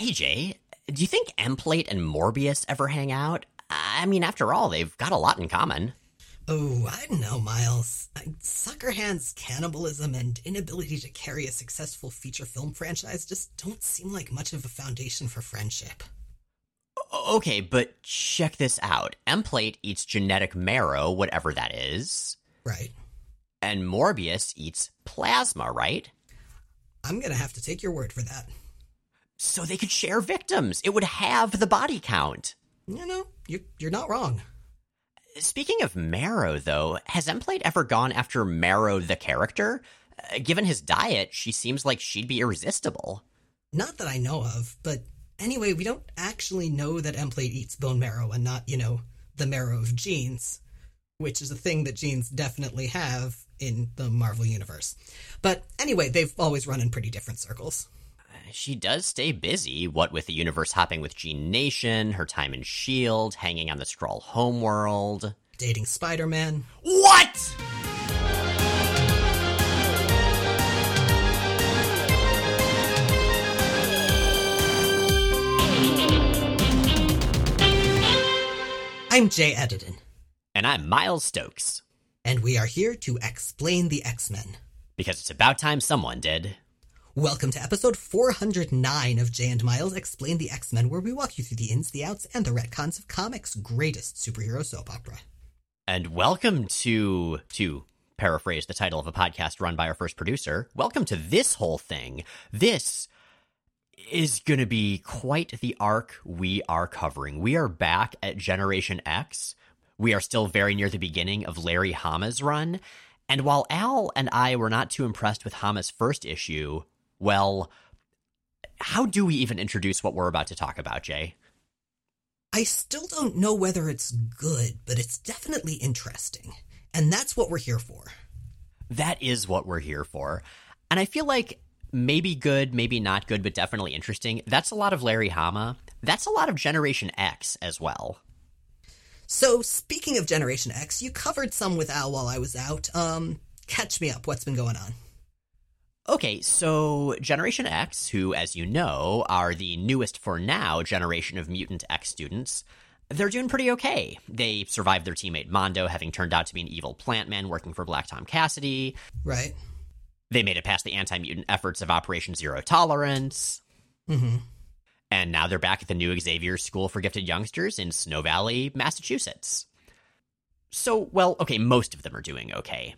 Hey, Jay, do you think Emplate and Morbius ever hang out? I mean, after all, they've got a lot in common. Oh, I don't know, Miles. Sucker Hand's cannibalism and inability to carry a successful feature film franchise just don't seem like much of a foundation for friendship. Okay, but check this out. Emplate eats genetic marrow, whatever that is. Right. And Morbius eats plasma, right? I'm gonna have to take your word for that. So they could share victims. It would have the body count. You know, you're, you're not wrong. Speaking of Marrow, though, has Emplate ever gone after Marrow the character? Uh, given his diet, she seems like she'd be irresistible. Not that I know of, but anyway, we don't actually know that Emplate eats bone marrow and not, you know, the marrow of genes, which is a thing that genes definitely have in the Marvel Universe. But anyway, they've always run in pretty different circles. She does stay busy, what with the universe hopping with Gene Nation, her time in S.H.I.E.L.D., hanging on the Skrull homeworld. Dating Spider Man. What?! I'm Jay Edidin. And I'm Miles Stokes. And we are here to explain the X Men. Because it's about time someone did. Welcome to episode 409 of Jay and Miles Explain the X Men, where we walk you through the ins, the outs, and the retcons of comics' greatest superhero soap opera. And welcome to, to paraphrase the title of a podcast run by our first producer, welcome to this whole thing. This is going to be quite the arc we are covering. We are back at Generation X. We are still very near the beginning of Larry Hama's run. And while Al and I were not too impressed with Hama's first issue, well, how do we even introduce what we're about to talk about, Jay? I still don't know whether it's good, but it's definitely interesting. And that's what we're here for. That is what we're here for. And I feel like maybe good, maybe not good, but definitely interesting. That's a lot of Larry Hama. That's a lot of Generation X as well. So, speaking of Generation X, you covered some with Al while I was out. Um, catch me up. What's been going on? Okay, so Generation X, who, as you know, are the newest for now generation of Mutant X students, they're doing pretty okay. They survived their teammate Mondo having turned out to be an evil plant man working for Black Tom Cassidy. Right. They made it past the anti mutant efforts of Operation Zero Tolerance. Mm-hmm. And now they're back at the new Xavier School for Gifted Youngsters in Snow Valley, Massachusetts. So, well, okay, most of them are doing okay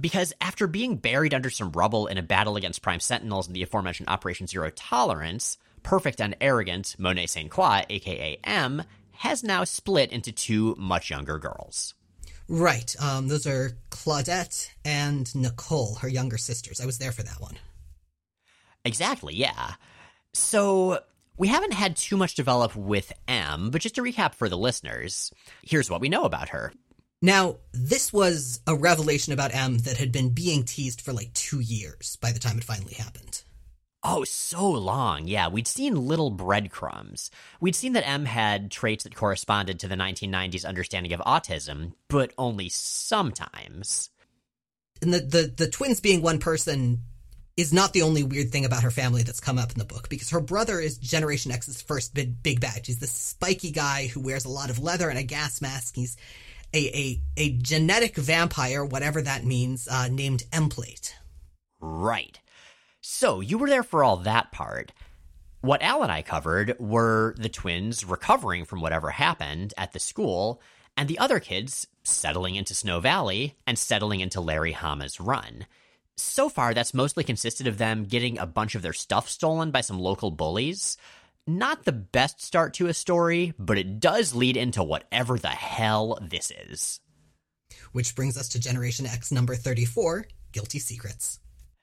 because after being buried under some rubble in a battle against Prime Sentinels in the aforementioned Operation Zero Tolerance, perfect and arrogant Monet St. Croix, aka M, has now split into two much younger girls. Right. Um, those are Claudette and Nicole, her younger sisters. I was there for that one. Exactly, yeah. So we haven't had too much develop with M, but just to recap for the listeners, here's what we know about her. Now, this was a revelation about M that had been being teased for like two years by the time it finally happened. Oh, so long. Yeah, we'd seen little breadcrumbs. We'd seen that M had traits that corresponded to the 1990s understanding of autism, but only sometimes. And the, the, the twins being one person is not the only weird thing about her family that's come up in the book, because her brother is Generation X's first big, big bad. He's this spiky guy who wears a lot of leather and a gas mask. He's a, a, a genetic vampire, whatever that means, uh, named Emplate. Right. So you were there for all that part. What Al and I covered were the twins recovering from whatever happened at the school, and the other kids settling into Snow Valley and settling into Larry Hama's run. So far, that's mostly consisted of them getting a bunch of their stuff stolen by some local bullies, not the best start to a story, but it does lead into whatever the hell this is. Which brings us to Generation X number 34 Guilty Secrets.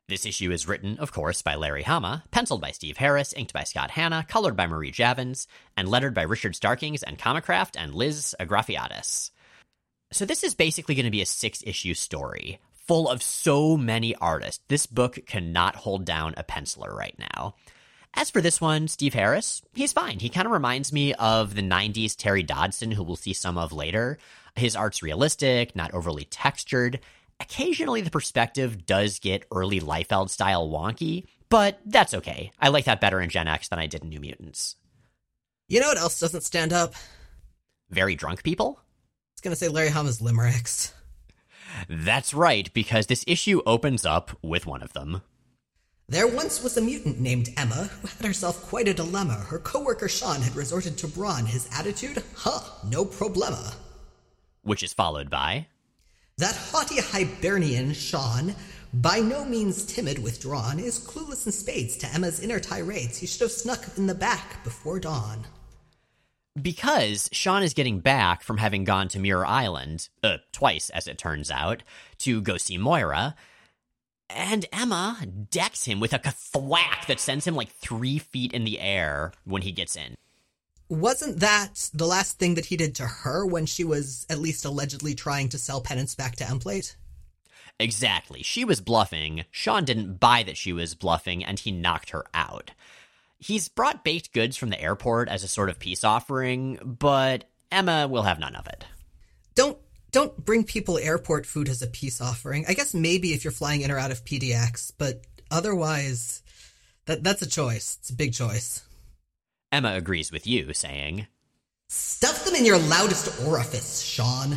This issue is written, of course, by Larry Hama, penciled by Steve Harris, inked by Scott Hanna, colored by Marie Javins, and lettered by Richard Starkings and Comicraft and Liz Agrafiatis. So this is basically going to be a six issue story, full of so many artists. This book cannot hold down a penciler right now. As for this one, Steve Harris, he's fine. He kind of reminds me of the 90s Terry Dodson, who we'll see some of later. His art's realistic, not overly textured. Occasionally, the perspective does get early Liefeld style wonky, But that's okay. I like that better in Gen X than I did in New Mutants. You know what else doesn't stand up? Very drunk people? I was gonna say Larry Hama's limericks. That's right, because this issue opens up with one of them. There once was a mutant named Emma who had herself quite a dilemma. Her coworker Sean had resorted to brawn. His attitude? Huh, no problema. Which is followed by. That haughty Hibernian, Sean, by no means timid withdrawn, is clueless in spades to Emma's inner tirades. He should have snuck in the back before dawn. Because Sean is getting back from having gone to Muir Island, uh, twice as it turns out, to go see Moira, and Emma decks him with a thwack that sends him like three feet in the air when he gets in. Wasn't that the last thing that he did to her when she was at least allegedly trying to sell penance back to Emplate? Exactly. She was bluffing. Sean didn't buy that she was bluffing, and he knocked her out. He's brought baked goods from the airport as a sort of peace offering, but Emma will have none of it. Don't bring people airport food as a peace offering. I guess maybe if you're flying in or out of PDX, but otherwise that that's a choice. It's a big choice. Emma agrees with you, saying, Stuff them in your loudest orifice, Sean.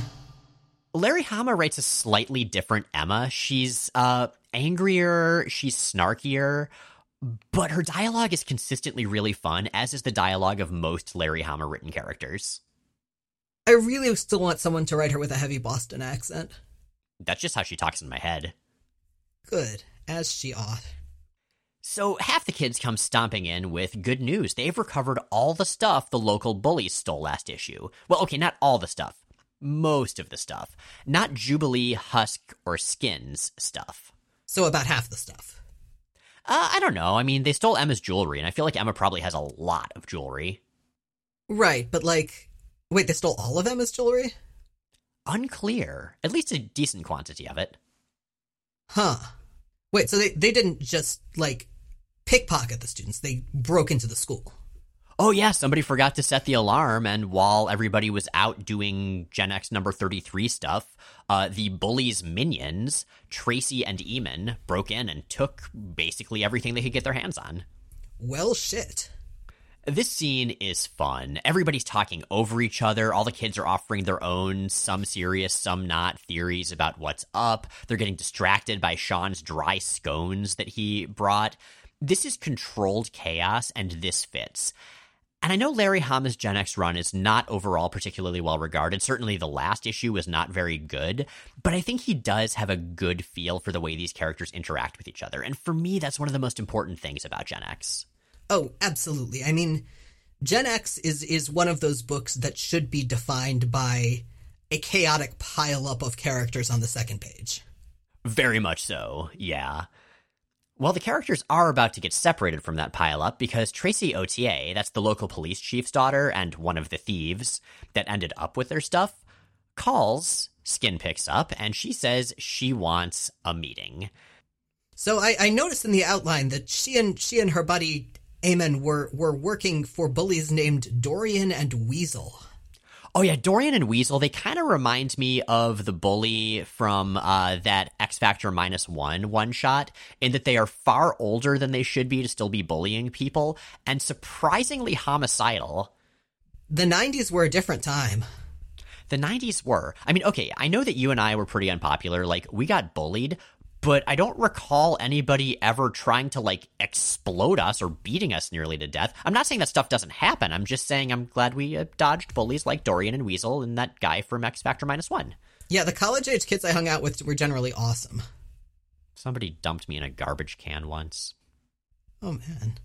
Larry Hama writes a slightly different Emma. She's uh angrier, she's snarkier, but her dialogue is consistently really fun, as is the dialogue of most Larry Hama written characters. I really still want someone to write her with a heavy Boston accent. That's just how she talks in my head. Good, as she ought. So, half the kids come stomping in with good news. They've recovered all the stuff the local bullies stole last issue. Well, okay, not all the stuff. Most of the stuff. Not Jubilee, Husk, or Skins stuff. So, about half the stuff. Uh, I don't know. I mean, they stole Emma's jewelry, and I feel like Emma probably has a lot of jewelry. Right, but like, wait, they stole all of Emma's jewelry? Unclear. At least a decent quantity of it. Huh. Wait, so they, they didn't just, like, pickpocket the students, they broke into the school. Oh, yeah, somebody forgot to set the alarm, and while everybody was out doing Gen X number 33 stuff, uh, the bullies' minions, Tracy and Eamon, broke in and took basically everything they could get their hands on. Well, shit. This scene is fun. Everybody's talking over each other. All the kids are offering their own, some serious, some not, theories about what's up. They're getting distracted by Sean's dry scones that he brought. This is controlled chaos, and this fits. And I know Larry Hama's Gen X run is not overall particularly well regarded. Certainly the last issue was not very good, but I think he does have a good feel for the way these characters interact with each other. And for me, that's one of the most important things about Gen X. Oh, absolutely. I mean, Gen X is is one of those books that should be defined by a chaotic pileup of characters on the second page. Very much so, yeah. Well, the characters are about to get separated from that pileup because Tracy Authier, that's the local police chief's daughter and one of the thieves that ended up with their stuff, calls, Skin picks up, and she says she wants a meeting. So I, I noticed in the outline that she and she and her buddy Eamon were were working for bullies named Dorian and Weasel. Oh yeah, Dorian and Weasel, they kind of remind me of the bully from uh, that X Factor minus one one shot, in that they are far older than they should be to still be bullying people, and surprisingly homicidal. The 90s were a different time. The 90s were. I mean, okay, I know that you and I were pretty unpopular. Like, we got bullied, but I don't recall anybody ever trying to like explode us or beating us nearly to death. I'm not saying that stuff doesn't happen. I'm just saying I'm glad we uh, dodged bullies like Dorian and Weasel and that guy from X Factor minus one. Yeah, the college age kids I hung out with were generally awesome. Somebody dumped me in a garbage can once. Oh man,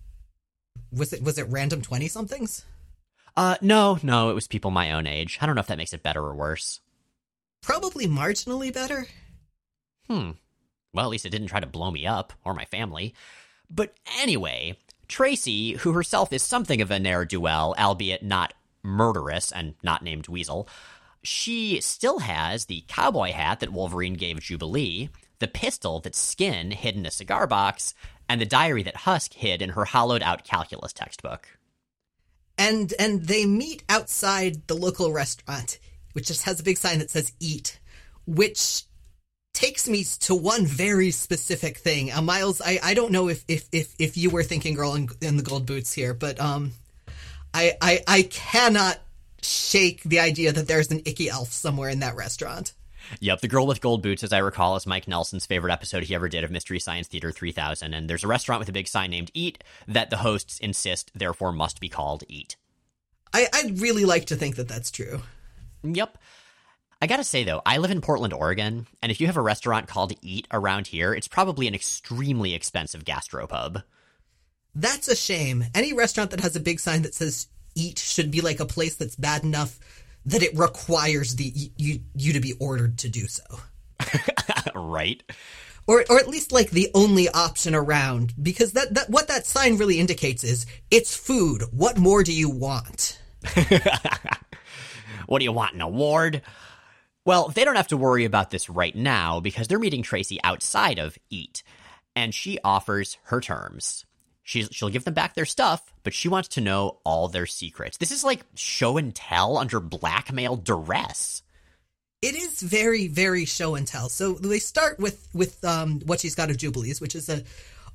was it was it random twenty somethings? Uh, no, no, it was people my own age. I don't know if that makes it better or worse. Probably marginally better. Hmm. Well, at least it didn't try to blow me up or my family. But anyway, Tracy, who herself is something of a ne'er do well, albeit not murderous and not named Weasel, she still has the cowboy hat that Wolverine gave Jubilee, the pistol that Skin hid in a cigar box, and the diary that Husk hid in her hollowed out calculus textbook. And and they meet outside the local restaurant, which just has a big sign that says eat, which takes me to one very specific thing. Uh, Miles, I, I don't know if, if, if, if you were thinking girl in, in the gold boots here, but um, I, I I cannot shake the idea that there's an icky elf somewhere in that restaurant. Yep, the girl with gold boots, as I recall, is Mike Nelson's favorite episode he ever did of Mystery Science Theater 3000. And there's a restaurant with a big sign named Eat that the hosts insist, therefore, must be called Eat. I, I'd really like to think that that's true. Yep. I gotta say though, I live in Portland, Oregon, and if you have a restaurant called Eat around here, it's probably an extremely expensive gastropub. That's a shame. Any restaurant that has a big sign that says eat should be like a place that's bad enough that it requires the you you to be ordered to do so. right. Or or at least like the only option around because that, that what that sign really indicates is it's food. What more do you want? what do you want an award? Well, they don't have to worry about this right now because they're meeting Tracy outside of Eat and she offers her terms. She's, she'll give them back their stuff, but she wants to know all their secrets. This is like show and tell under blackmail duress. It is very, very show and tell. So they start with with um, what she's got of Jubilee's, which is a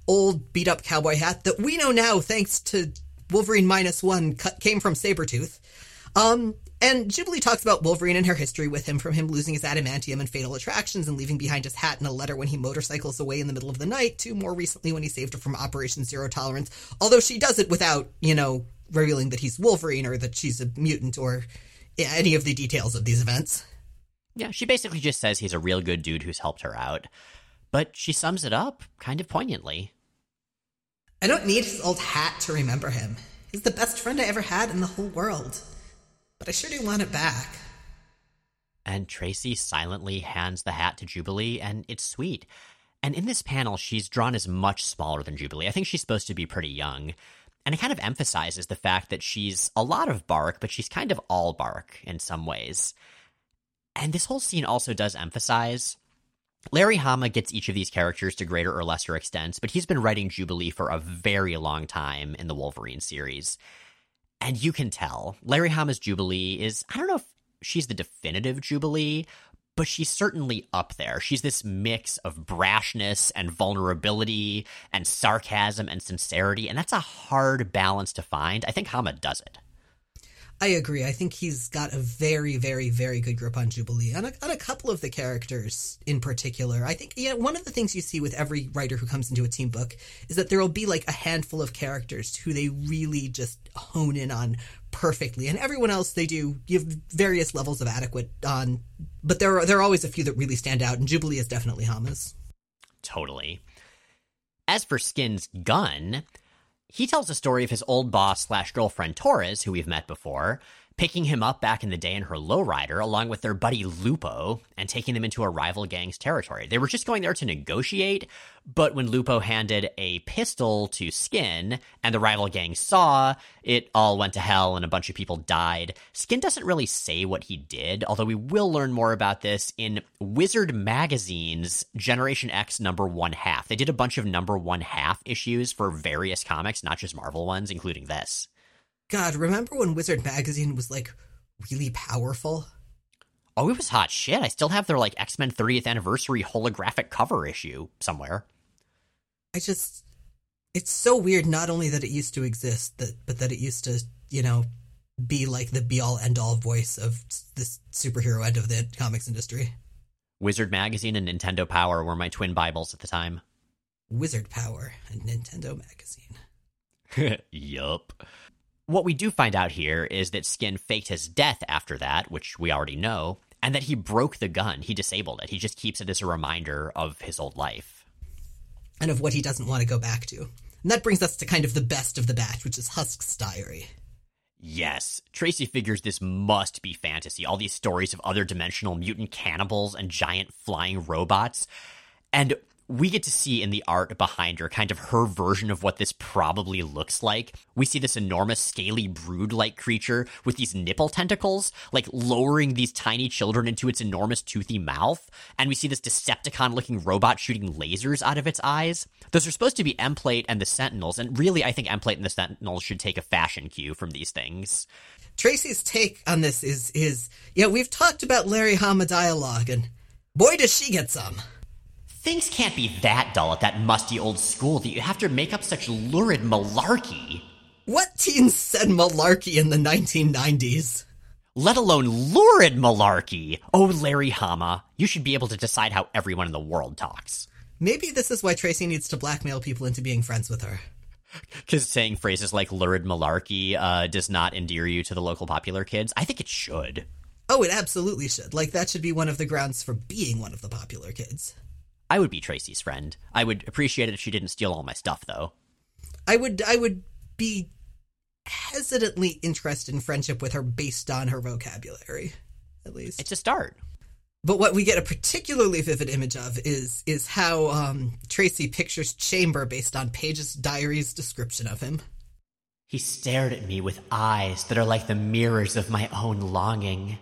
old beat up cowboy hat that we know now, thanks to Wolverine minus one, came from Sabretooth. Um, and Jubilee talks about Wolverine and her history with him, from him losing his adamantium and fatal attractions and leaving behind his hat and a letter when he motorcycles away in the middle of the night, to more recently when he saved her from Operation Zero Tolerance. Although she does it without, you know, revealing that he's Wolverine or that she's a mutant or any of the details of these events. Yeah, she basically just says he's a real good dude who's helped her out. But she sums it up kind of poignantly. I don't need his old hat to remember him. He's the best friend I ever had in the whole world but I sure do want it back. And Tracy silently hands the hat to Jubilee, and it's sweet. And in this panel, she's drawn as much smaller than Jubilee. I think she's supposed to be pretty young. And it kind of emphasizes the fact that she's a lot of bark, but she's kind of all bark in some ways. And this whole scene also does emphasize Larry Hama gets each of these characters to greater or lesser extents, but he's been writing Jubilee for a very long time in the Wolverine series. And you can tell Larry Hama's Jubilee is, I don't know if she's the definitive Jubilee, but she's certainly up there. She's this mix of brashness and vulnerability and sarcasm and sincerity, and that's a hard balance to find. I think Hama does it. I agree. I think he's got a very, very, very good grip on Jubilee and a, on a couple of the characters in particular. I think yeah, one of the things you see with every writer who comes into a team book is that there will be like a handful of characters who they really just hone in on perfectly, and everyone else they do give various levels of adequate on. But there are there are always a few that really stand out, and Jubilee is definitely Hama's. Totally. As for Skin's gun, he tells a story of his old boss slash girlfriend Torres, who we've met before, picking him up back in the day in her lowrider along with their buddy Lupo and taking them into a rival gang's territory. They were just going there to negotiate, but when Lupo handed a pistol to Skin and the rival gang saw, it all went to hell and a bunch of people died. Skin doesn't really say what he did, although we will learn more about this in Wizard Magazine's Generation X number one half. They did a bunch of number one half issues for various comics, not just Marvel ones, including this. God, remember when Wizard Magazine was like really powerful? Oh, it was hot shit. I still have their like X Men 30th anniversary holographic cover issue somewhere. I just, it's so weird. Not only that it used to exist, that but that it used to, you know, be like the be all end all voice of this superhero end of the comics industry. Wizard Magazine and Nintendo Power were my twin Bibles at the time. Wizard Power and Nintendo Magazine. yup. What we do find out here is that Skin faked his death after that, which we already know, and that he broke the gun. He disabled it. He just keeps it as a reminder of his old life. And of what he doesn't want to go back to. And that brings us to kind of the best of the batch, which is Husk's diary. Yes, Tracy figures this must be fantasy. All these stories of other dimensional mutant cannibals and giant flying robots. And we get to see in the art behind her kind of her version of what this probably looks like. We see this enormous, scaly, brood like creature with these nipple tentacles, like lowering these tiny children into its enormous, toothy mouth. And we see this Decepticon looking robot shooting lasers out of its eyes. Those are supposed to be Emplate and the Sentinels, and really, I think Emplate and the Sentinels should take a fashion cue from these things. Tracy's take on this is is yeah, we've talked about Larry Hama dialogue and Boy, does she get some. Things can't be that dull at that musty old school that you have to make up such lurid malarkey. What teens said malarkey in the 1990s? Let alone lurid malarkey. Oh, Larry Hama, you should be able to decide how everyone in the world talks. Maybe this is why Tracy needs to blackmail people into being friends with her. Because saying phrases like lurid malarkey uh, does not endear you to the local popular kids. I think it should. Oh, it absolutely should. Like, that should be one of the grounds for being one of the popular kids. I would be Tracy's friend. I would appreciate it if she didn't steal all my stuff, though. I would, I would be hesitantly interested in friendship with her based on her vocabulary, at least. It's a start. But what we get a particularly vivid image of is is how um, Tracy pictures Chamber based on Paige's diary's description of him. He stared at me with eyes that are like the mirrors of my own longing.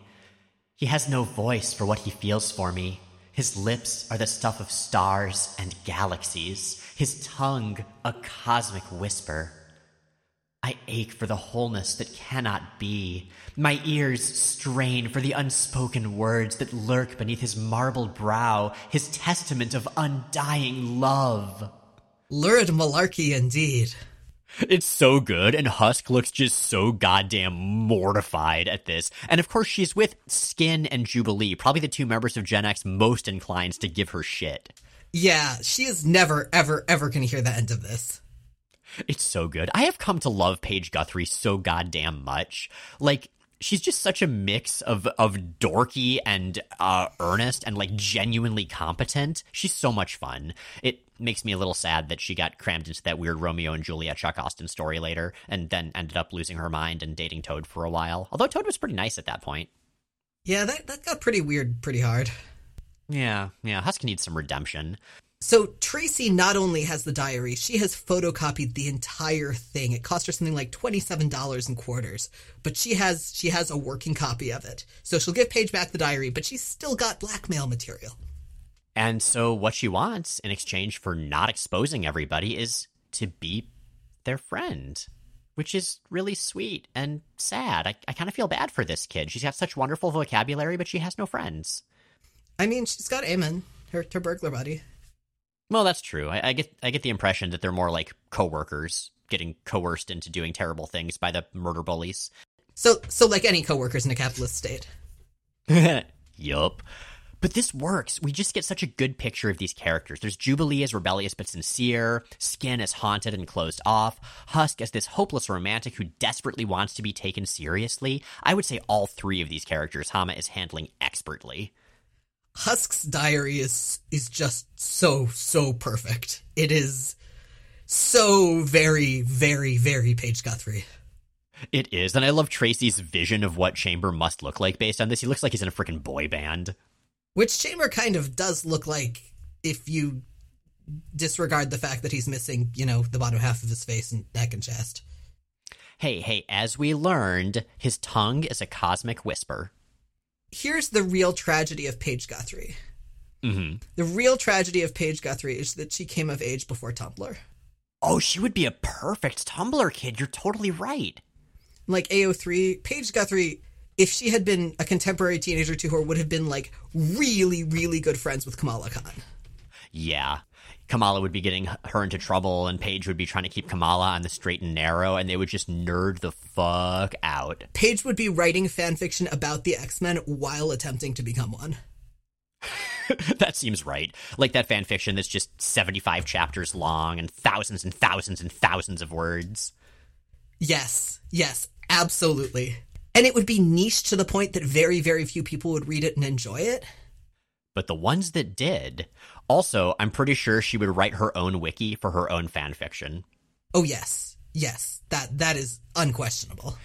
He has no voice for what he feels for me. His lips are the stuff of stars and galaxies, his tongue a cosmic whisper. I ache for the wholeness that cannot be. My ears strain for the unspoken words that lurk beneath his marble brow, his testament of undying love. Lurid malarkey indeed. It's so good, and Husk looks just so goddamn mortified at this. And of course, she's with Skin and Jubilee, probably the two members of Gen X most inclined to give her shit. Yeah, she is never, ever, ever going to hear the end of this. It's so good. I have come to love Paige Guthrie so goddamn much. Like, she's just such a mix of of dorky and uh, earnest and like genuinely competent. She's so much fun. It makes me a little sad that she got crammed into that weird Romeo and Juliet Chuck Austin story later, and then ended up losing her mind and dating Toad for a while. Although Toad was pretty nice at that point. Yeah, that that got pretty weird, pretty hard. Yeah, yeah. Husky needs some redemption. So Tracy not only has the diary, she has photocopied the entire thing. It cost her something like twenty-seven dollars in quarters, but she has she has a working copy of it. So she'll give Paige back the diary, but she's still got blackmail material. And so what she wants in exchange for not exposing everybody is to be their friend, which is really sweet and sad. I, I kind of feel bad for this kid. She's got such wonderful vocabulary, but she has no friends. I mean, she's got Eamon, her her burglar buddy. Well, that's true. I, I, get I get the impression that they're more like coworkers getting coerced into doing terrible things by the murder bullies. So so like any coworkers in a capitalist state. yup. But this works. We just get such a good picture of these characters. There's Jubilee as rebellious but sincere, Skin as haunted and closed off, Husk as this hopeless romantic who desperately wants to be taken seriously. I would say all three of these characters Hama is handling expertly. Husk's diary is is just so so perfect. It is so very very very Paige Guthrie. It is, and I love Tracy's vision of what Chamber must look like based on this. He looks like he's in a freaking boy band. Which Chamber kind of does look like if you disregard the fact that he's missing, you know, the bottom half of his face and neck and chest. Hey, hey, as we learned, his tongue is a cosmic whisper. Here's the real tragedy of Paige Guthrie. Mm-hmm. The real tragedy of Paige Guthrie is that she came of age before Tumblr. Oh, she would be a perfect Tumblr kid. You're totally right. Like AO3, Paige Guthrie if she had been a contemporary teenager to her, would have been like really, really good friends with Kamala Khan. Yeah. Kamala would be getting her into trouble, and Paige would be trying to keep Kamala on the straight and narrow, and they would just nerd the fuck out. Paige would be writing fan fiction about the X Men while attempting to become one. that seems right. Like that fan fiction that's just 75 chapters long and thousands and thousands and thousands of words. Yes, yes, absolutely and it would be niche to the point that very, very few people would read it and enjoy it. But the ones that did, also, I'm pretty sure she would write her own wiki for her own fan fiction. Oh yes, yes, that that is unquestionable.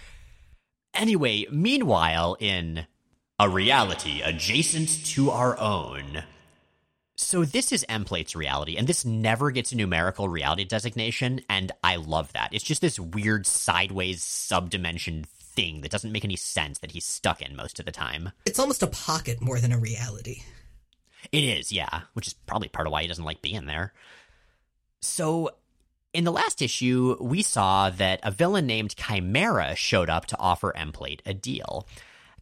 Anyway, meanwhile, in a reality adjacent to our own. So this is Emplate's reality, and this never gets a numerical reality designation, and I love that. It's just this weird sideways subdimension thing that doesn't make any sense that he's stuck in most of the time. It's almost a pocket more than a reality. It is, yeah, which is probably part of why he doesn't like being there. So, in the last issue, we saw that a villain named Chimera showed up to offer Emplate a deal.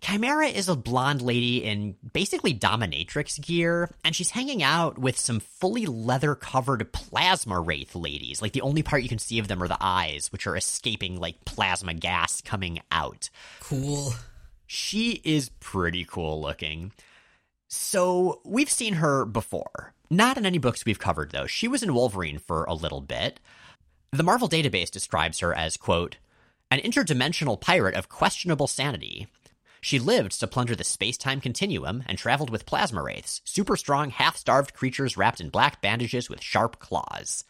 Chimera is a blonde lady in basically dominatrix gear, and she's hanging out with some fully leather covered plasma wraith ladies. Like the only part you can see of them are the eyes, which are escaping like plasma gas coming out. Cool. She is pretty cool looking. So we've seen her before. Not in any books we've covered, though. She was in Wolverine for a little bit. The Marvel database describes her as, quote, an interdimensional pirate of questionable sanity. She lived to plunder the space time continuum and traveled with plasma wraiths, super strong, half starved creatures wrapped in black bandages with sharp claws.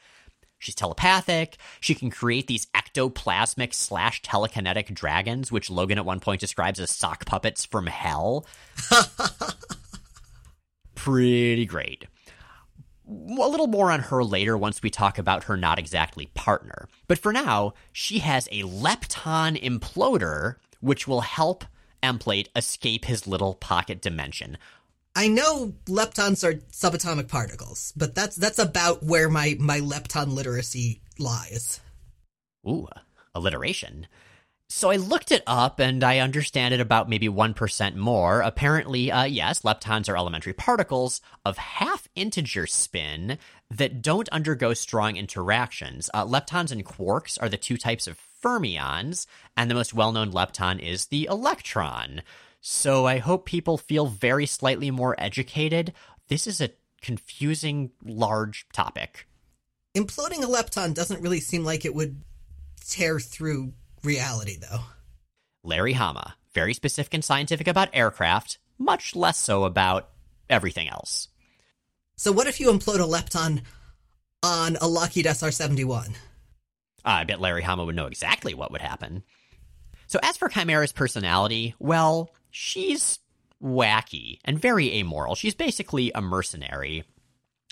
She's telepathic. She can create these ectoplasmic slash telekinetic dragons, which Logan at one point describes as sock puppets from hell. Pretty great a little more on her later once we talk about her not exactly partner. But for now, she has a lepton imploder, which will help Emplate escape his little pocket dimension. I know leptons are subatomic particles, but that's that's about where my, my lepton literacy lies. Ooh, alliteration. So I looked it up and I understand it about maybe 1% more. Apparently, uh, yes, leptons are elementary particles of half integer spin that don't undergo strong interactions. Uh, leptons and quarks are the two types of fermions, and the most well known lepton is the electron. So I hope people feel very slightly more educated. This is a confusing, large topic. Imploding a lepton doesn't really seem like it would tear through reality, though. Larry Hama, very specific and scientific about aircraft, much less so about everything else. So, what if you implode a lepton on a Lockheed SR 71? Ah, I bet Larry Hama would know exactly what would happen. So, as for Chimera's personality, well, she's wacky and very amoral. She's basically a mercenary.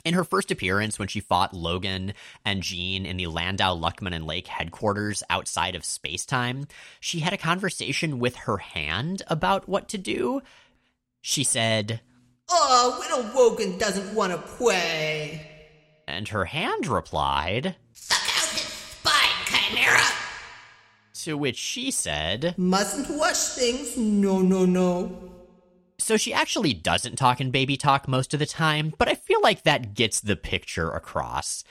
In her first appearance, when she fought Logan and Jean in the Landau, Luckman, and Lake headquarters outside of spacetime, she had a conversation with her hand about what to do. She said, Oh, Widow Wogan doesn't want to play. And her hand replied, Suck out his spine, Chimera. To which she said, Mustn't wash things. No, no, no. So she actually doesn't talk in baby talk most of the time, but I feel like that gets the picture across.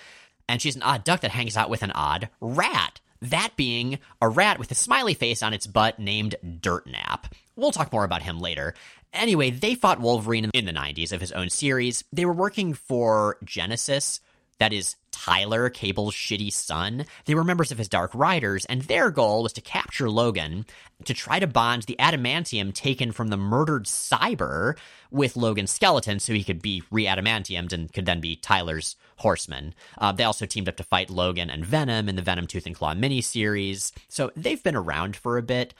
And she's an odd duck that hangs out with an odd rat. That being a rat with a smiley face on its butt named Dirtnap. We'll talk more about him later. Anyway, they fought Wolverine in the 90s of his own series. They were working for Genesis, that is Tyler, Cable's shitty son. They were members of his Dark Riders, and their goal was to capture Logan to try to bond the adamantium taken from the murdered Cyber with Logan's skeleton so he could be re adamantiumed and could then be Tyler's horseman. Uh, they also teamed up to fight Logan and Venom in the Venom Tooth and Claw miniseries, so they've been around for a bit.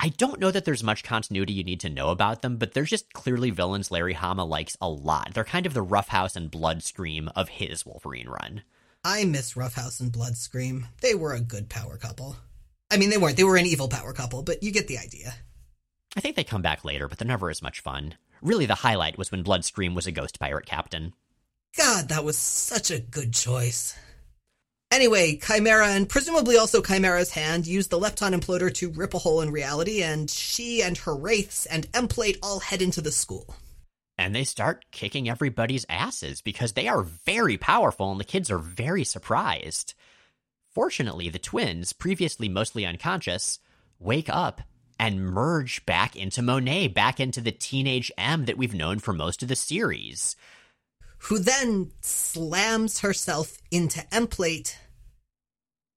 I don't know that there's much continuity you need to know about them, but they're just clearly villains Larry Hama likes a lot. They're kind of the Roughhouse and Bloodscream of his Wolverine run. I miss Roughhouse and Bloodscream. They were a good power couple. I mean, they weren't. They were an evil power couple, but you get the idea. I think they come back later, but they're never as much fun. Really, the highlight was when Bloodscream was a ghost pirate captain. God, that was such a good choice. Anyway, Chimera and presumably also Chimera's hand use the Lepton imploder to rip a hole in reality, and she and her wraiths and Emplate all head into the school. And they start kicking everybody's asses because they are very powerful and the kids are very surprised. Fortunately, the twins, previously mostly unconscious, wake up and merge back into Monet, back into the teenage M that we've known for most of the series who then slams herself into Emplate,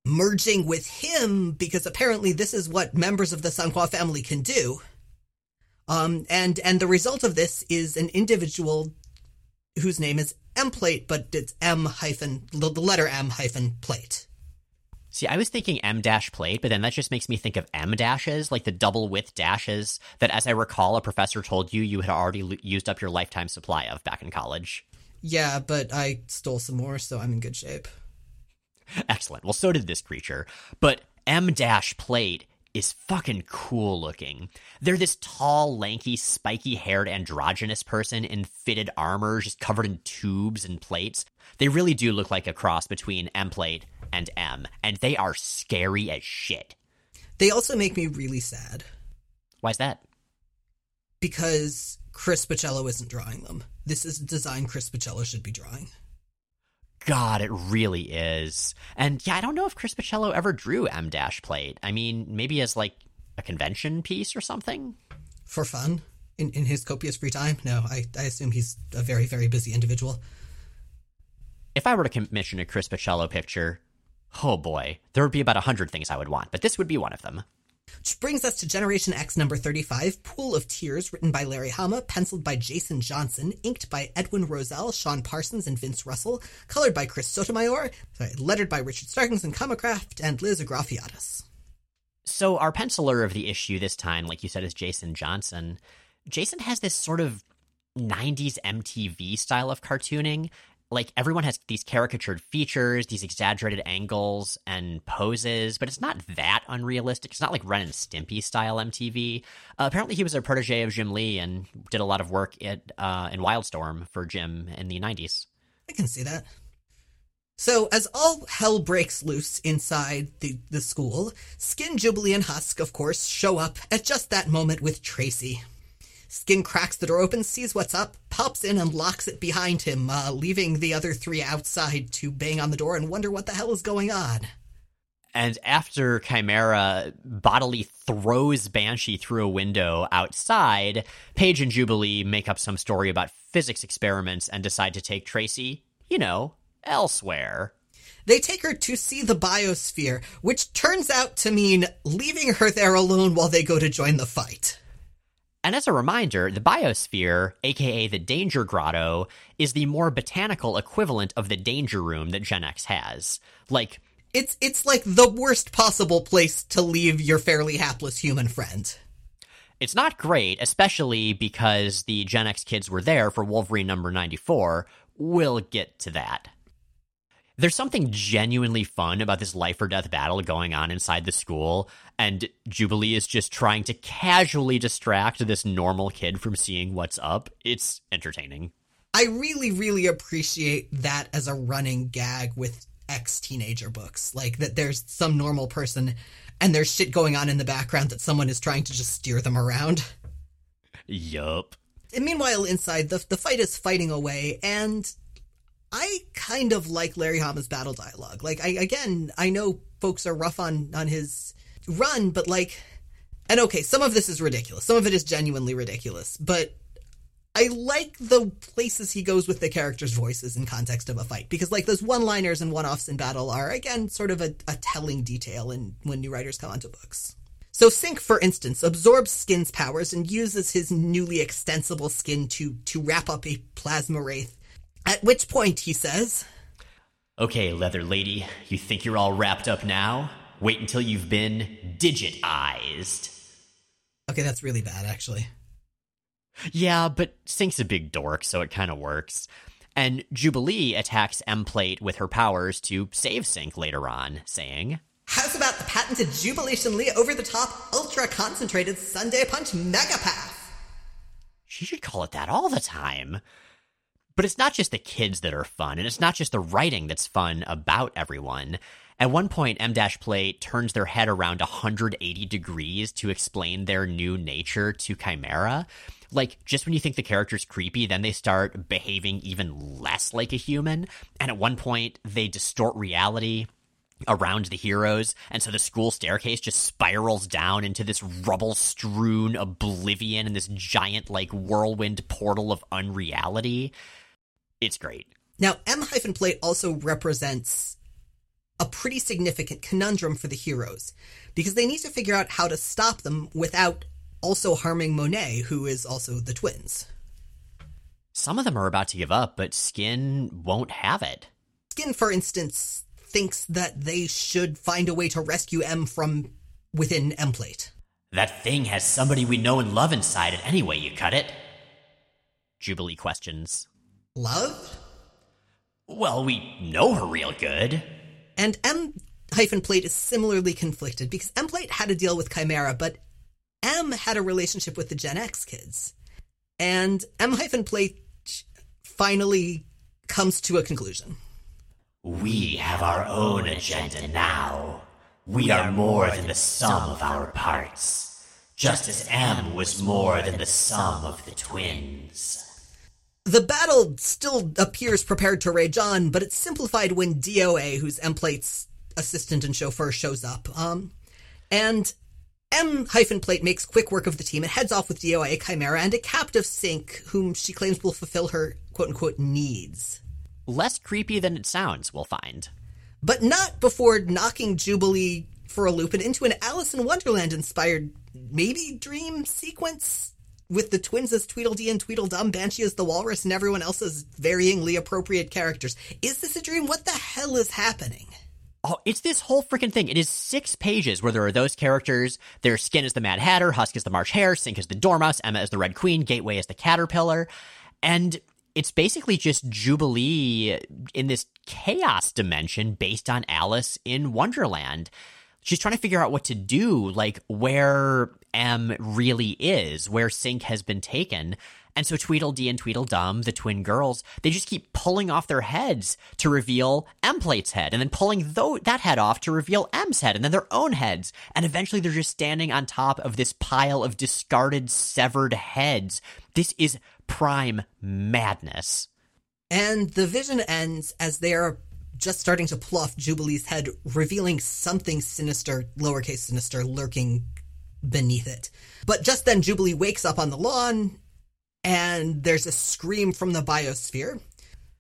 merging with him because apparently this is what members of the St. Croix family can do. Um, and and the result of this is an individual whose name is Emplate, but it's M hyphen the letter M hyphen plate. See, I was thinking M dash plate, but then that just makes me think of M dashes, like the double width dashes that, as I recall, a professor told you you had already used up your lifetime supply of back in college. Yeah, but I stole some more, so I'm in good shape. Excellent. Well, so did this creature. But M Dash Plate is fucking cool looking. They're this tall, lanky, spiky haired androgynous person in fitted armor, just covered in tubes and plates. They really do look like a cross between M Plate and M, and they are scary as shit. They also make me really sad. Why's that? because Chris Bachalo isn't drawing them. This is a design Chris Bachalo should be drawing. God, it really is. And yeah, I don't know if Chris Bachalo ever drew M Dash Plate. I mean, maybe as like a convention piece or something. For fun? In, in his copious free time? No, I, I assume he's a very, very busy individual. If I were to commission a Chris Bachalo picture, oh boy, there would be about a hundred things I would want, but this would be one of them. Which brings us to Generation X number 35, Pool of Tears, written by Larry Hama, penciled by Jason Johnson, inked by Edwin Rosell, Sean Parsons, and Vince Russell, colored by Chris Sotomayor, sorry, lettered by Richard Starkings and Comicraft, and Liz Agrafiatis. So our penciler of the issue this time, like you said, is Jason Johnson. Jason has this sort of 90s MTV style of cartooning. Like everyone has these caricatured features, these exaggerated angles and poses, but it's not that unrealistic. It's not like Ren and Stimpy style MTV. Uh, apparently, he was a protege of Jim Lee and did a lot of work at uh, in Wildstorm for Jim in the 90s. I can see that. So, as all hell breaks loose inside the, the school, Skin, Jubilee, and Husk, of course, show up at just that moment with Tracy. Skin cracks the door open, sees what's up, pops in, and locks it behind him, uh, leaving the other three outside to bang on the door and wonder what the hell is going on. And after Chimera bodily throws Banshee through a window outside, Paige and Jubilee make up some story about physics experiments and decide to take Tracy, you know, elsewhere. They take her to see the biosphere, which turns out to mean leaving her there alone while they go to join the fight. And as a reminder, the biosphere, aka the Danger Grotto, is the more botanical equivalent of the Danger Room that Gen X has. Like, It's it's like the worst possible place to leave your fairly hapless human friend. it's not great, especially because the Gen X kids were there for Wolverine number 94. We'll get to that. There's something genuinely fun about this life or death battle going on inside the school, and Jubilee is just trying to casually distract this normal kid from seeing what's up. It's entertaining. I really, really appreciate that as a running gag with ex teenager books. Like that there's some normal person and there's shit going on in the background that someone is trying to just steer them around. Yup. And meanwhile, inside, the, the fight is fighting away, and I kind of like Larry Hama's battle dialogue. Like, I again, I know folks are rough on on his run, but like, and okay, some of this is ridiculous. Some of it is genuinely ridiculous, but I like the places he goes with the characters' voices in context of a fight because, like, those one-liners and one-offs in battle are again sort of a, a telling detail in when new writers come onto books. So Sync, for instance, absorbs Skin's powers and uses his newly extensible skin to to wrap up a plasma wraith. At which point he says, Okay, Leather Lady, you think you're all wrapped up now? Wait until you've been digitized. "Okay, that's really bad, actually." Yeah, but Sync's a big dork, so it kind of works. And Jubilee attacks M Plate with her powers to save Sync later on, saying, How's about the patented Jubilation Lee over-the-top, ultra-concentrated Sunday Punch Megapath? She should call it that all the time. But it's not just the kids that are fun, and it's not just the writing that's fun about everyone. At one point, M Dash Plate turns their head around 180 degrees to explain their new nature to Chimera. Like, just when you think the character's creepy, then they start behaving even less like a human. And at one point, they distort reality around the heroes, and so the school staircase just spirals down into this rubble strewn oblivion and this giant, like, whirlwind portal of unreality. It's great. Now, M hyphen plate also represents a pretty significant conundrum for the heroes because they need to figure out how to stop them without also harming Monet, who is also the twins. Some of them are about to give up, but Skin won't have it. Skin, for instance, thinks that they should find a way to rescue M from within M plate. That thing has somebody we know and love inside it anyway, you cut it. Jubilee questions. Love? Well, we know her real good. And M hyphen plate is similarly conflicted because M plate had a deal with Chimera, but M had a relationship with the Gen X kids. And M hyphen plate finally comes to a conclusion. We have our own agenda now. We are more than the sum of our parts. just as M was more than the sum of the twins. The battle still appears prepared to rage on, but it's simplified when DOA, who's M-Plate's assistant and chauffeur, shows up. Um, and M hyphen plate makes quick work of the team and heads off with DOA, Chimera, and a captive Sync, whom she claims will fulfill her quote unquote needs. Less creepy than it sounds, we'll find. But not before knocking Jubilee for a loop and into an Alice in Wonderland inspired maybe dream sequence with the twins as Tweedledee and Tweedledum, Banshee as the Walrus, and everyone else as varyingly appropriate characters. Is this a dream? What the hell is happening? Oh, it's this whole freaking thing. It is six pages where there are those characters. Their skin is the Mad Hatter, Husk is the March Hare, Synch is the Dormouse, Emma is the Red Queen, Gateway is the Caterpillar. And it's basically just Jubilee in this chaos dimension based on Alice in Wonderland. She's trying to figure out what to do, like where M really is, where Synch has been taken. And so Tweedledee and Tweedledum, the twin girls, they just keep pulling off their heads to reveal M-Plate's head, and then pulling th- that head off to reveal M's head, and then their own heads. And eventually they're just standing on top of this pile of discarded, severed heads. This is prime madness. And the vision ends as they are just starting to pull off Jubilee's head, revealing something sinister, lowercase sinister, lurking beneath it. But just then, Jubilee wakes up on the lawn, and there's a scream from the biosphere.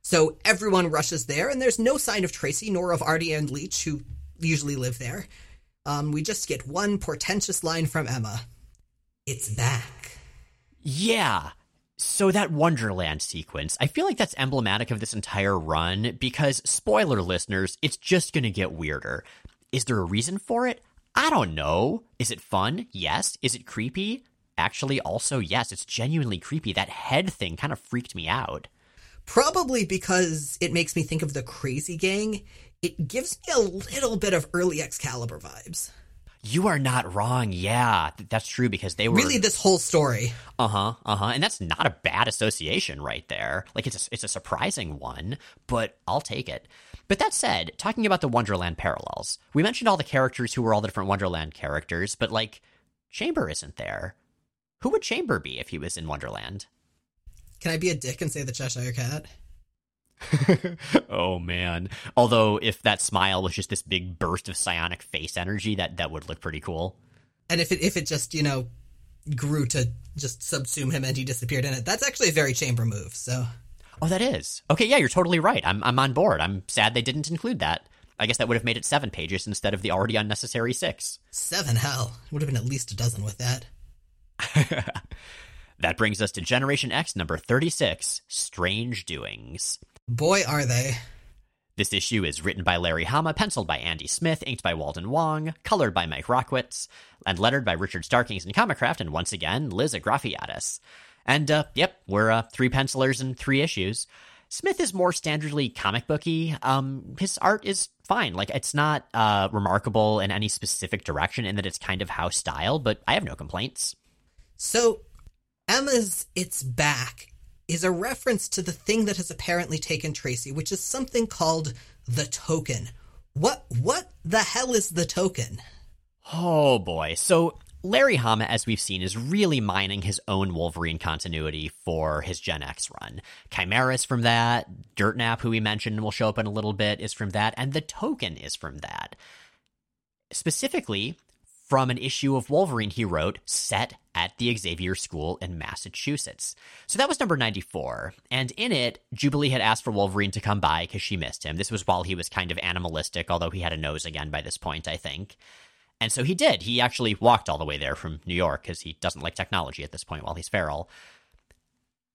So everyone rushes there, and there's no sign of Tracy nor of Artie and Leech, who usually live there. Um, we just get one portentous line from Emma It's back. Yeah. So that Wonderland sequence, I feel like that's emblematic of this entire run because, spoiler listeners, it's just going to get weirder. Is there a reason for it? I don't know. Is it fun? Yes. Is it creepy? Actually, also, yes, it's genuinely creepy. That head thing kind of freaked me out. Probably because it makes me think of the Crazy Gang. It gives me a little bit of early Excalibur vibes. You are not wrong. Yeah, th- that's true because they were Really, this whole story. Uh huh. Uh huh. And that's not a bad association right there. Like it's a, it's a surprising one, but I'll take it. But that said, talking about the Wonderland parallels, we mentioned all the characters who were all the different Wonderland characters, but like Chamber isn't there. Who would Chamber be if he was in Wonderland? Can I be a dick and say the Cheshire Cat? oh man. Although if that smile was just this big burst of psionic face energy, that that would look pretty cool. And if it if it just you know grew to just subsume him and he disappeared in it, that's actually a very Chamber move. So Oh, that is. Okay, yeah, you're totally right. I'm I'm on board. I'm sad they didn't include that. I guess that would have made it seven pages instead of the already unnecessary six. seven hell would have been at least a dozen with that. That brings us to Generation X number 36 Strange Doings. Boy, are they! This issue is written by Larry Hama, penciled by Andy Smith, inked by Walden Wong, colored by Mike Rockwitz, and lettered by Richard Starkings and Comicraft, and once again, Liz Agraphiotis. And, uh, yep, we're, uh, three pencilers and three issues. Smith is more standardly comic booky. Um, his art is fine. Like, it's not, uh, remarkable in any specific direction in that it's kind of house style, but I have no complaints. So Emma's "It's Back" is a reference to the thing that has apparently taken Tracy, which is something called the token. What what the hell is the token? Oh boy. So Larry Hama, as we've seen, is really mining his own Wolverine continuity for his Gen X run. Chimera's from that. Dirtnap, who we mentioned will show up in a little bit, is from that. And the token is from that. Specifically, from an issue of Wolverine he wrote set at the Xavier School in Massachusetts. So that was number 94. And in it, Jubilee had asked for Wolverine to come by because she missed him. This was while he was kind of animalistic, although he had a nose again by this point, I think. And so he did. He actually walked all the way there from New York because he doesn't like technology at this point while he's feral.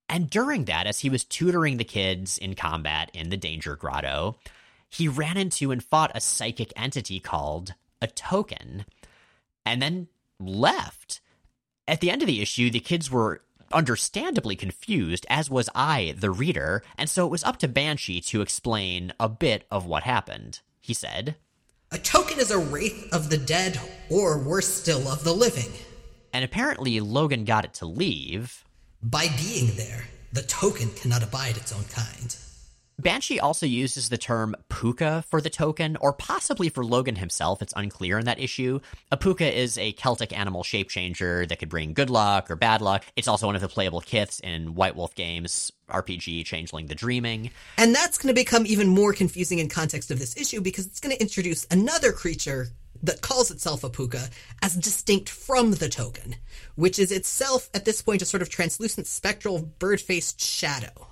And during that, as he was tutoring the kids in combat in the Danger Grotto, he ran into and fought a psychic entity called a token and then left. At the end of the issue, the kids were understandably confused, as was I, the reader, and so it was up to Banshee to explain a bit of what happened. He said, A token is a wraith of the dead, or worse still, of the living. and apparently Logan got it to leave. By being there, the token cannot abide its own kind. Banshee also uses the term puka for the token, or possibly for Logan himself. It's unclear in that issue. A puka is a Celtic animal shape changer that could bring good luck or bad luck. It's also one of the playable kiths in White Wolf Games RPG Changeling the Dreaming. And that's going to become even more confusing in context of this issue because it's going to introduce another creature that calls itself a puka as distinct from the token, which is itself at this point a sort of translucent spectral bird faced shadow.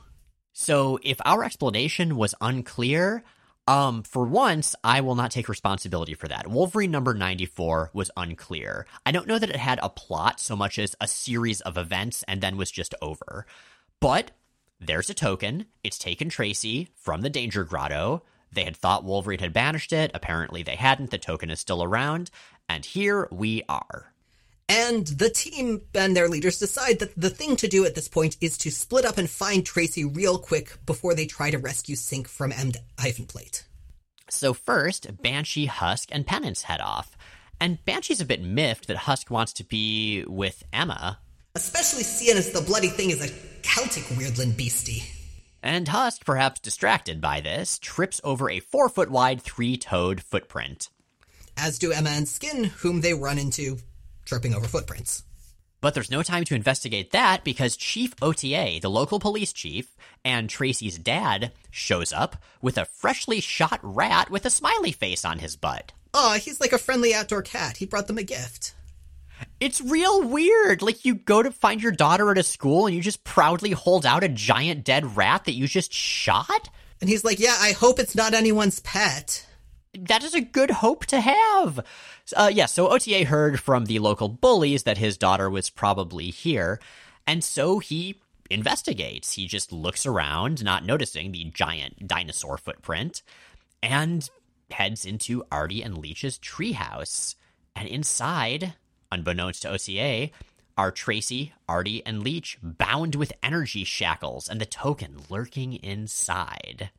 So if our explanation was unclear, um, for once, I will not take responsibility for that. Wolverine number 94 was unclear. I don't know that it had a plot so much as a series of events and then was just over. But there's a token. It's taken Tracy from the Danger Grotto. They had thought Wolverine had banished it. Apparently, they hadn't. The token is still around. And here we are. And the team and their leaders decide that the thing to do at this point is to split up and find Tracy real quick before they try to rescue Synch from M hyphen plate. So first, Banshee, Husk, and Penance head off. And Banshee's a bit miffed that Husk wants to be with Emma. Especially seeing as the bloody thing is a Celtic weirdland beastie. And Husk, perhaps distracted by this, trips over a four foot wide, three toed footprint. As do Emma and Skin, whom they run into tripping over footprints. But there's no time to investigate that because Chief Authier, the local police chief, and Tracy's dad shows up with a freshly shot rat with a smiley face on his butt. Aw, he's like a friendly outdoor cat. He brought them a gift. It's real weird. Like you go to find your daughter at a school and you just proudly hold out a giant dead rat that you just shot? And he's like, Yeah, I hope it's not anyone's pet. That is a good hope to have. Uh, yeah, so Authier heard from the local bullies that his daughter was probably here, and so he investigates. He just looks around, not noticing the giant dinosaur footprint, and heads into Artie and Leech's treehouse. And inside, unbeknownst to Authier, are Tracy, Artie, and Leech bound with energy shackles and the token lurking inside.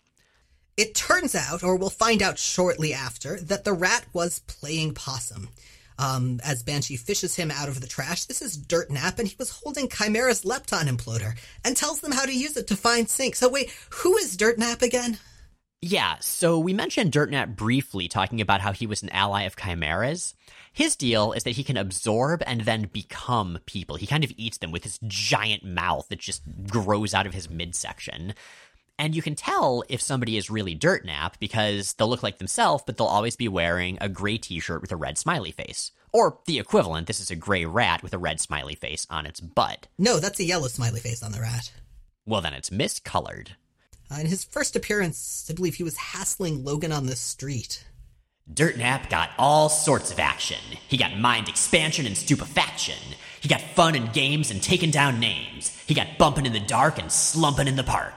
It turns out, or we'll find out shortly after, that the rat was playing possum. Um, as Banshee fishes him out of the trash, this is Dirt Nap, and he was holding Chimera's Lepton imploder and tells them how to use it to find Synch. So wait, who is Dirt Nap again? Yeah, so we mentioned Dirt Nap briefly, talking about how he was an ally of Chimera's. His deal is that he can absorb and then become people. He kind of eats them with his giant mouth that just grows out of his midsection. And you can tell if somebody is really dirt nap because they'll look like themselves, but they'll always be wearing a gray t shirt with a red smiley face. Or the equivalent, this is a gray rat with a red smiley face on its butt. No, that's a yellow smiley face on the rat. Well, then it's miscolored. Uh, in his first appearance, I believe he was hassling Logan on the street. Dirt Nap got all sorts of action. He got mind expansion and stupefaction. He got fun and games and taking down names. He got bumping in the dark and slumping in the park.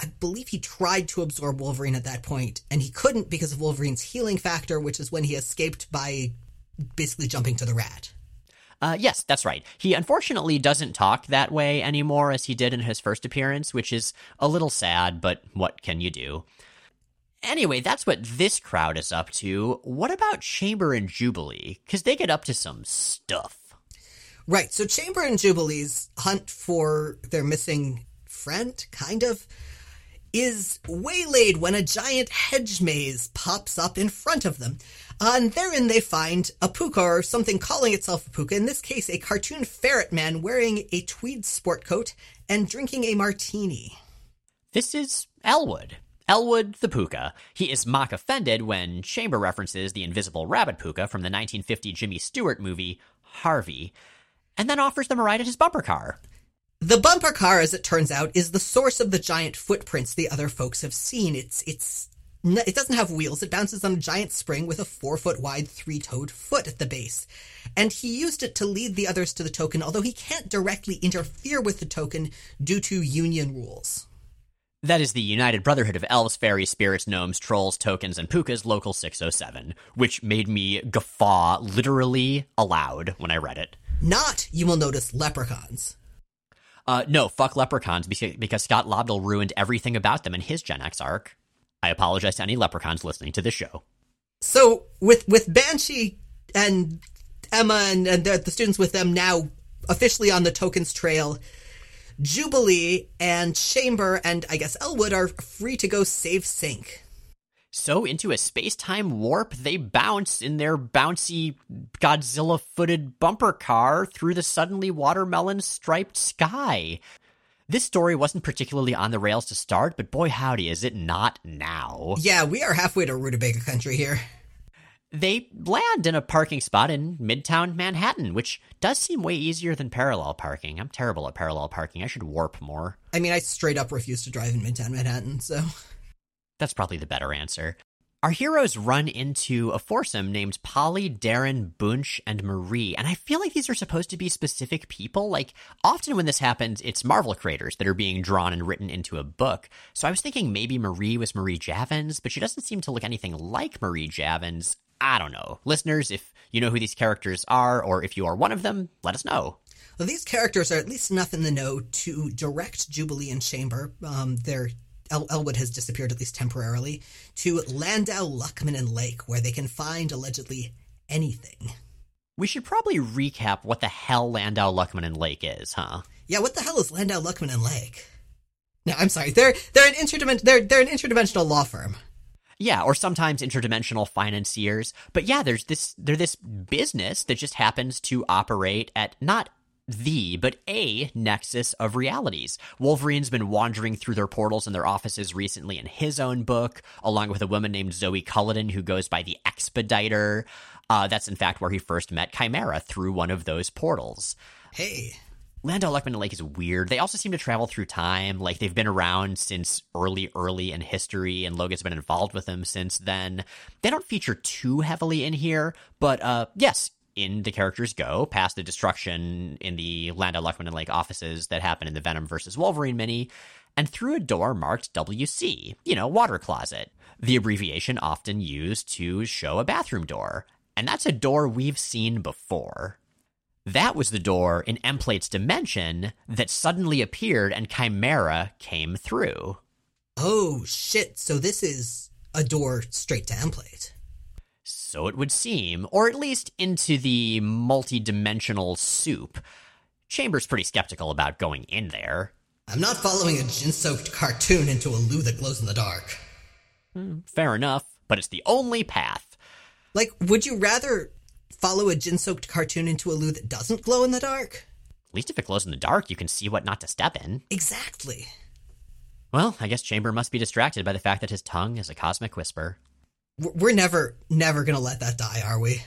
I, believe he tried to absorb Wolverine at that point, and he couldn't because of Wolverine's healing factor, which is when he escaped by basically jumping to the rat. Uh, yes, that's right. He unfortunately doesn't talk that way anymore as he did in his first appearance, which is a little sad, but what can you do? Anyway, that's what this crowd is up to. What about Chamber and Jubilee? Because they get up to some stuff. Right, so Chamber and Jubilee's hunt for their missing friend, kind of, is waylaid when a giant hedge maze pops up in front of them. Uh, and therein they find a puka or something calling itself a puka, in this case a cartoon ferret man wearing a tweed sport coat and drinking a martini. This is Elwood. Elwood the Puka. He is mock offended when Chamber references the invisible rabbit puka from the 1950 Jimmy Stewart movie Harvey, and then offers them a ride in his bumper car. The bumper car, as it turns out, is the source of the giant footprints the other folks have seen. It's it's it doesn't have wheels. It bounces on a giant spring with a four foot wide, three toed foot at the base. And he used it to lead the others to the token, although he can't directly interfere with the token due to union rules. That is the United Brotherhood of Elves, Fairies, Spirits, Gnomes, Trolls, Tokens, and Pukas Local 607, which made me guffaw literally aloud when I read it. Not, you will notice, leprechauns. Uh, no, fuck leprechauns because Scott Lobdell ruined everything about them in his Gen X arc. I apologize to any leprechauns listening to this show. So with with Banshee and Emma and, and the, the students with them now officially on the tokens trail, Jubilee and Chamber and I guess Elwood are free to go save Synch. So, into a space time warp, they bounce in their bouncy Godzilla footed bumper car through the suddenly watermelon striped sky. This story wasn't particularly on the rails to start, but boy howdy, is it not now. Yeah, we are halfway to Rutabaga country here. They land in a parking spot in Midtown Manhattan, which does seem way easier than parallel parking. I'm terrible at parallel parking. I should warp more. I mean, I straight up refuse to drive in Midtown Manhattan, so. That's probably the better answer. Our heroes run into a foursome named Polly, Darren, Bunch, and Marie, and I feel like these are supposed to be specific people. Like, often when this happens, it's Marvel creators that are being drawn and written into a book. So I was thinking maybe Marie was Marie Javins, but she doesn't seem to look anything like Marie Javins. I don't know. Listeners, if you know who these characters are, or if you are one of them, let us know. Well, these characters are at least enough in the know to direct Jubilee and Chamber. Um, they're El- Elwood has disappeared at least temporarily, to Landau, Luckman, and Lake, where they can find allegedly anything. We should probably recap what the hell Landau, Luckman, and Lake is, huh? Yeah, what the hell is Landau, Luckman, and Lake? No, I'm sorry. They're they're an interdimensional they're they're an interdimensional law firm. Yeah, or sometimes interdimensional financiers. But yeah, there's this they're this business that just happens to operate at not the, but a nexus of realities. Wolverine's been wandering through their portals in their offices recently in his own book, along with a woman named Zoe Culloden who goes by the Expediter. Uh, that's in fact where he first met Chimera through one of those portals. Hey, Landau Luckman and Lake is weird. They also seem to travel through time. Like they've been around since early, early in history, and Logan's been involved with them since then. They don't feature too heavily in here, but uh, yes, in the characters go past the destruction in the Landau Luckman and Lake offices that happened in the Venom versus Wolverine mini, and through a door marked WC, you know, water closet, the abbreviation often used to show a bathroom door. And that's a door we've seen before. That was the door in Emplate's dimension that suddenly appeared and Chimera came through. oh shit! So this is a door straight to Emplate. So it would seem, or at least into the multi-dimensional soup. Chamber's pretty skeptical about going in there. I'm not following a gin-soaked cartoon into a loo that glows in the dark. Hmm, fair enough, but it's the only path. Like, would you rather follow a gin-soaked cartoon into a loo that doesn't glow in the dark? At least if it glows in the dark, you can see what not to step in. Exactly. Well, I guess Chamber must be distracted by the fact that his tongue is a cosmic whisper. We're never, never gonna let that die, are we?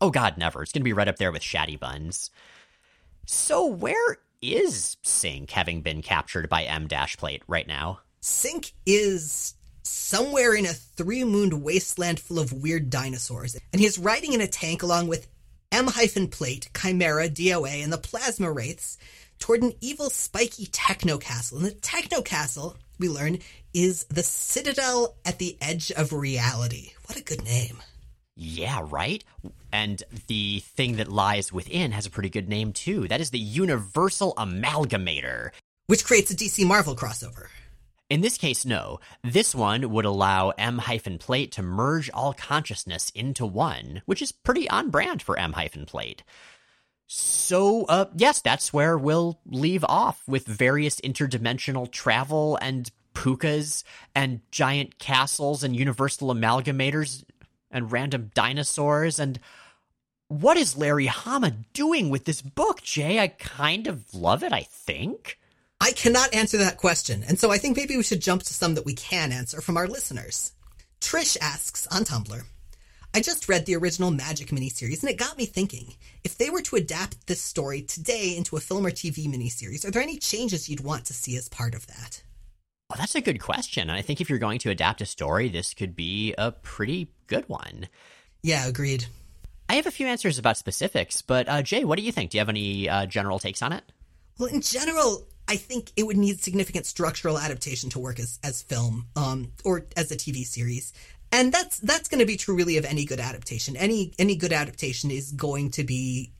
Oh god, never. It's gonna be right up there with Shatty Buns. So where is Synch having been captured by M Dash Plate right now? Synch is somewhere in a three mooned wasteland full of weird dinosaurs, and he's riding in a tank along with M hyphen plate, Chimera, DOA, and the Plasma Wraiths toward an evil spiky techno castle. And the techno castle, we learn, is the citadel at the edge of reality. What a good name. Yeah, right? And the thing that lies within has a pretty good name too. That is the Universal Amalgamator. Which creates a DC Marvel crossover. In this case, no. This one would allow M hyphen plate to merge all consciousness into one, which is pretty on brand for M hyphen plate. So, uh, yes, that's where we'll leave off with various interdimensional travel and pukas and giant castles and universal amalgamators and random dinosaurs and what is Larry Hama doing with this book, Jay? I kind of love it, I think. I cannot answer that question, and so I think maybe we should jump to some that we can answer from our listeners. Trish asks on Tumblr I just read the original Magik miniseries, and it got me thinking. If they were to adapt this story today into a film or TV miniseries, are there any changes you'd want to see as part of that? Oh, that's a good question. I think if you're going to adapt a story, this could be a pretty good one. Yeah, agreed. I have a few answers about specifics, but uh, Jay, what do you think? Do you have any uh, general takes on it? Well, in general, I think it would need significant structural adaptation to work as, as film, um, or as a TV series. And that's that's going to be true really of any good adaptation. Any any good adaptation is going to be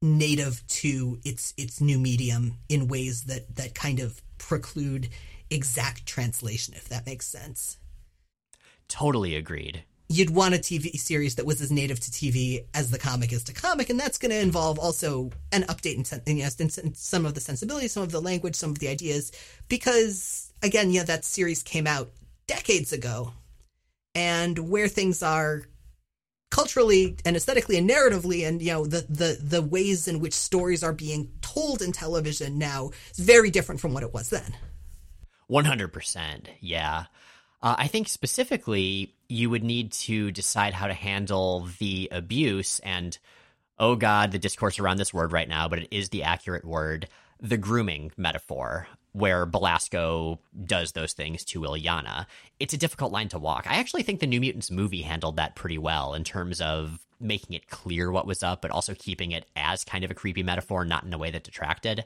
native to its its new medium in ways that that kind of preclude exact translation if that makes sense. Totally agreed. you'd want a TV series that was as native to TV as the comic is to comic, and that's going to involve also an update in, sen- in, yes, in, some of the sensibilities, some of the language, some of the ideas, because again, yeah, that series came out decades ago, and where things are culturally and aesthetically and narratively and you know the the the ways in which stories are being told in television now is very different from what it was then. 100% yeah. Uh, i think specifically you would need to decide how to handle the abuse and oh god the discourse around this word right now but it is the accurate word the grooming metaphor where Belasco does those things to Illyana. It's a difficult line to walk. I actually think the New Mutants movie handled that pretty well in terms of making it clear what was up, but also keeping it as kind of a creepy metaphor, not in a way that detracted.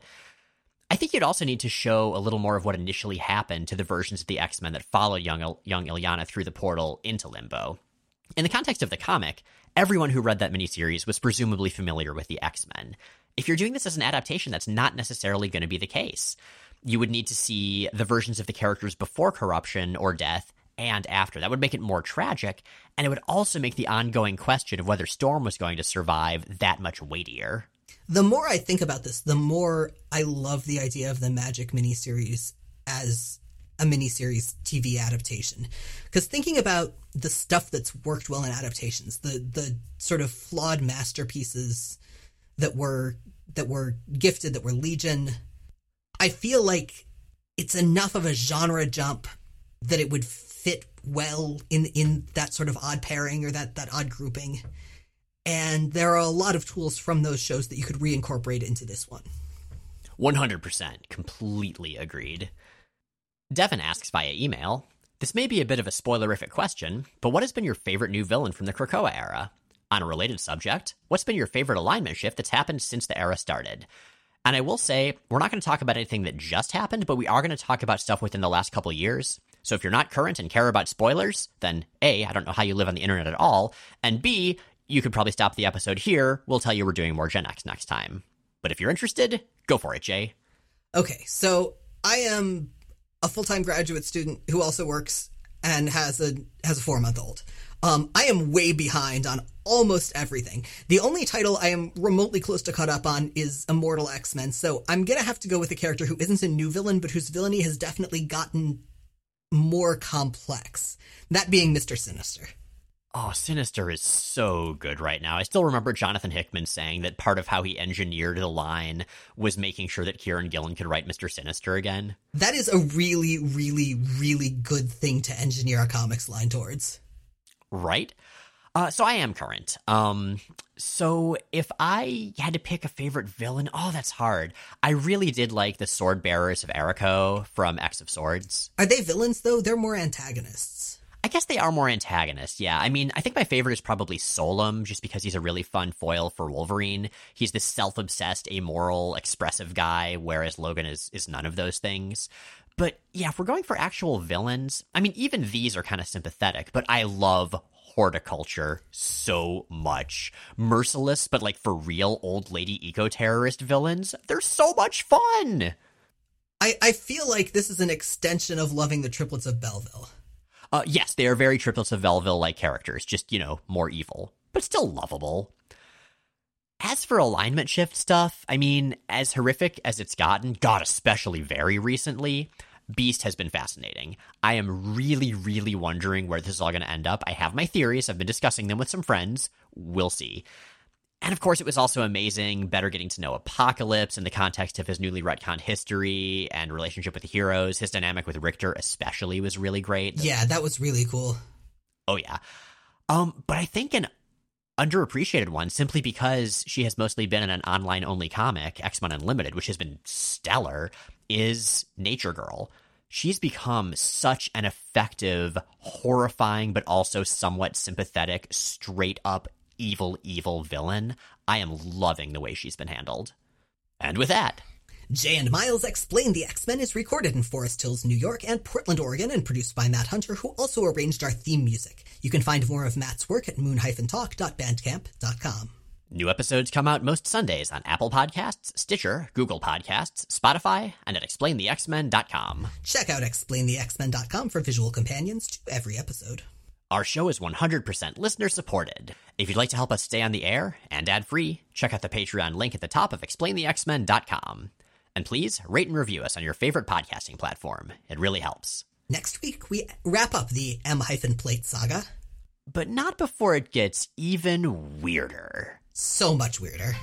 I think you'd also need to show a little more of what initially happened to the versions of the X Men that followed young, young Illyana through the portal into Limbo. In the context of the comic, everyone who read that miniseries was presumably familiar with the X Men. If you're doing this as an adaptation, that's not necessarily going to be the case you would need to see the versions of the characters before corruption or death and after. That would make it more tragic, and it would also make the ongoing question of whether Storm was going to survive that much weightier. The more I think about this, the more I love the idea of the Magik miniseries as a miniseries TV adaptation. Because thinking about the stuff that's worked well in adaptations, the the sort of flawed masterpieces that were that were gifted, that were Legion, I feel like it's enough of a genre jump that it would fit well in in that sort of odd pairing or that that odd grouping. And there are a lot of tools from those shows that you could reincorporate into this one. 100%. Completely agreed. Devin asks via email This may be a bit of a spoilerific question, but what has been your favorite new villain from the Krakoa era? On a related subject, what's been your favorite alignment shift that's happened since the era started? And I will say, we're not going to talk about anything that just happened, but we are going to talk about stuff within the last couple years. So if you're not current and care about spoilers, then A, I don't know how you live on the internet at all, and B, you could probably stop the episode here. We'll tell you we're doing more Gen X next time. But if you're interested, go for it, Jay. Okay, so I am a full-time graduate student who also works and has a has a four month old. Um, I am way behind on almost everything. The only title I am remotely close to caught up on is Immortal X Men, so I'm gonna have to go with a character who isn't a new villain, but whose villainy has definitely gotten more complex. That being Mr. Sinister. Oh, Sinister is so good right now. I still remember Jonathan Hickman saying that part of how he engineered the line was making sure that Kieran Gillen could write Mr. Sinister again. That is a really, really, really good thing to engineer a comics line towards right? Uh, so I am current. Um, so if I had to pick a favorite villain, oh, that's hard. I really did like the Sword Bearers of Arakko from X of Swords. Are they villains though? They're more antagonists. I guess they are more antagonists, yeah. I mean, I think my favorite is probably Solem, just because he's a really fun foil for Wolverine. He's this self-obsessed, amoral, expressive guy, whereas Logan is is none of those things. But yeah, if we're going for actual villains, I mean, even these are kind of sympathetic, but I love Hordeculture so much. Merciless, but like for real old lady eco terrorist villains, they're so much fun. I, I feel like this is an extension of loving the triplets of Belleville. Uh, yes, they are very triplets of Belleville like characters, just, you know, more evil, but still lovable. As for alignment shift stuff, I mean, as horrific as it's gotten, God, especially very recently, Beast has been fascinating. I am really, really wondering where this is all going to end up. I have my theories. I've been discussing them with some friends. We'll see. And of course, it was also amazing, better getting to know Apocalypse in the context of his newly retconned history and relationship with the heroes. His dynamic with Rictor, especially, was really great. Yeah, that was really cool. Oh, yeah. Um, but I think an underappreciated one simply because she has mostly been in an online only comic, X Men Unlimited, which has been stellar, is Nature Girl. She's become such an effective, horrifying, but also somewhat sympathetic, straight up evil, evil villain. I am loving the way she's been handled. And with that, Jay and Miles X-Plain the X-Men is recorded in Forest Hills, New York and Portland, Oregon and produced by Matt Hunter, who also arranged our theme music. You can find more of Matt's work at moon-talk.bandcamp.com. New episodes come out most Sundays on Apple Podcasts, Stitcher, Google Podcasts, Spotify, and at explainthexmen.com. Check out explainthexmen.com for visual companions to every episode. Our show is 100% listener supported. If you'd like to help us stay on the air and ad free, check out the Patreon link at the top of explainthexmen.com. And please rate and review us on your favorite podcasting platform. It really helps. Next week, we wrap up the M hyphen plate saga. But not before it gets even weirder. So much weirder.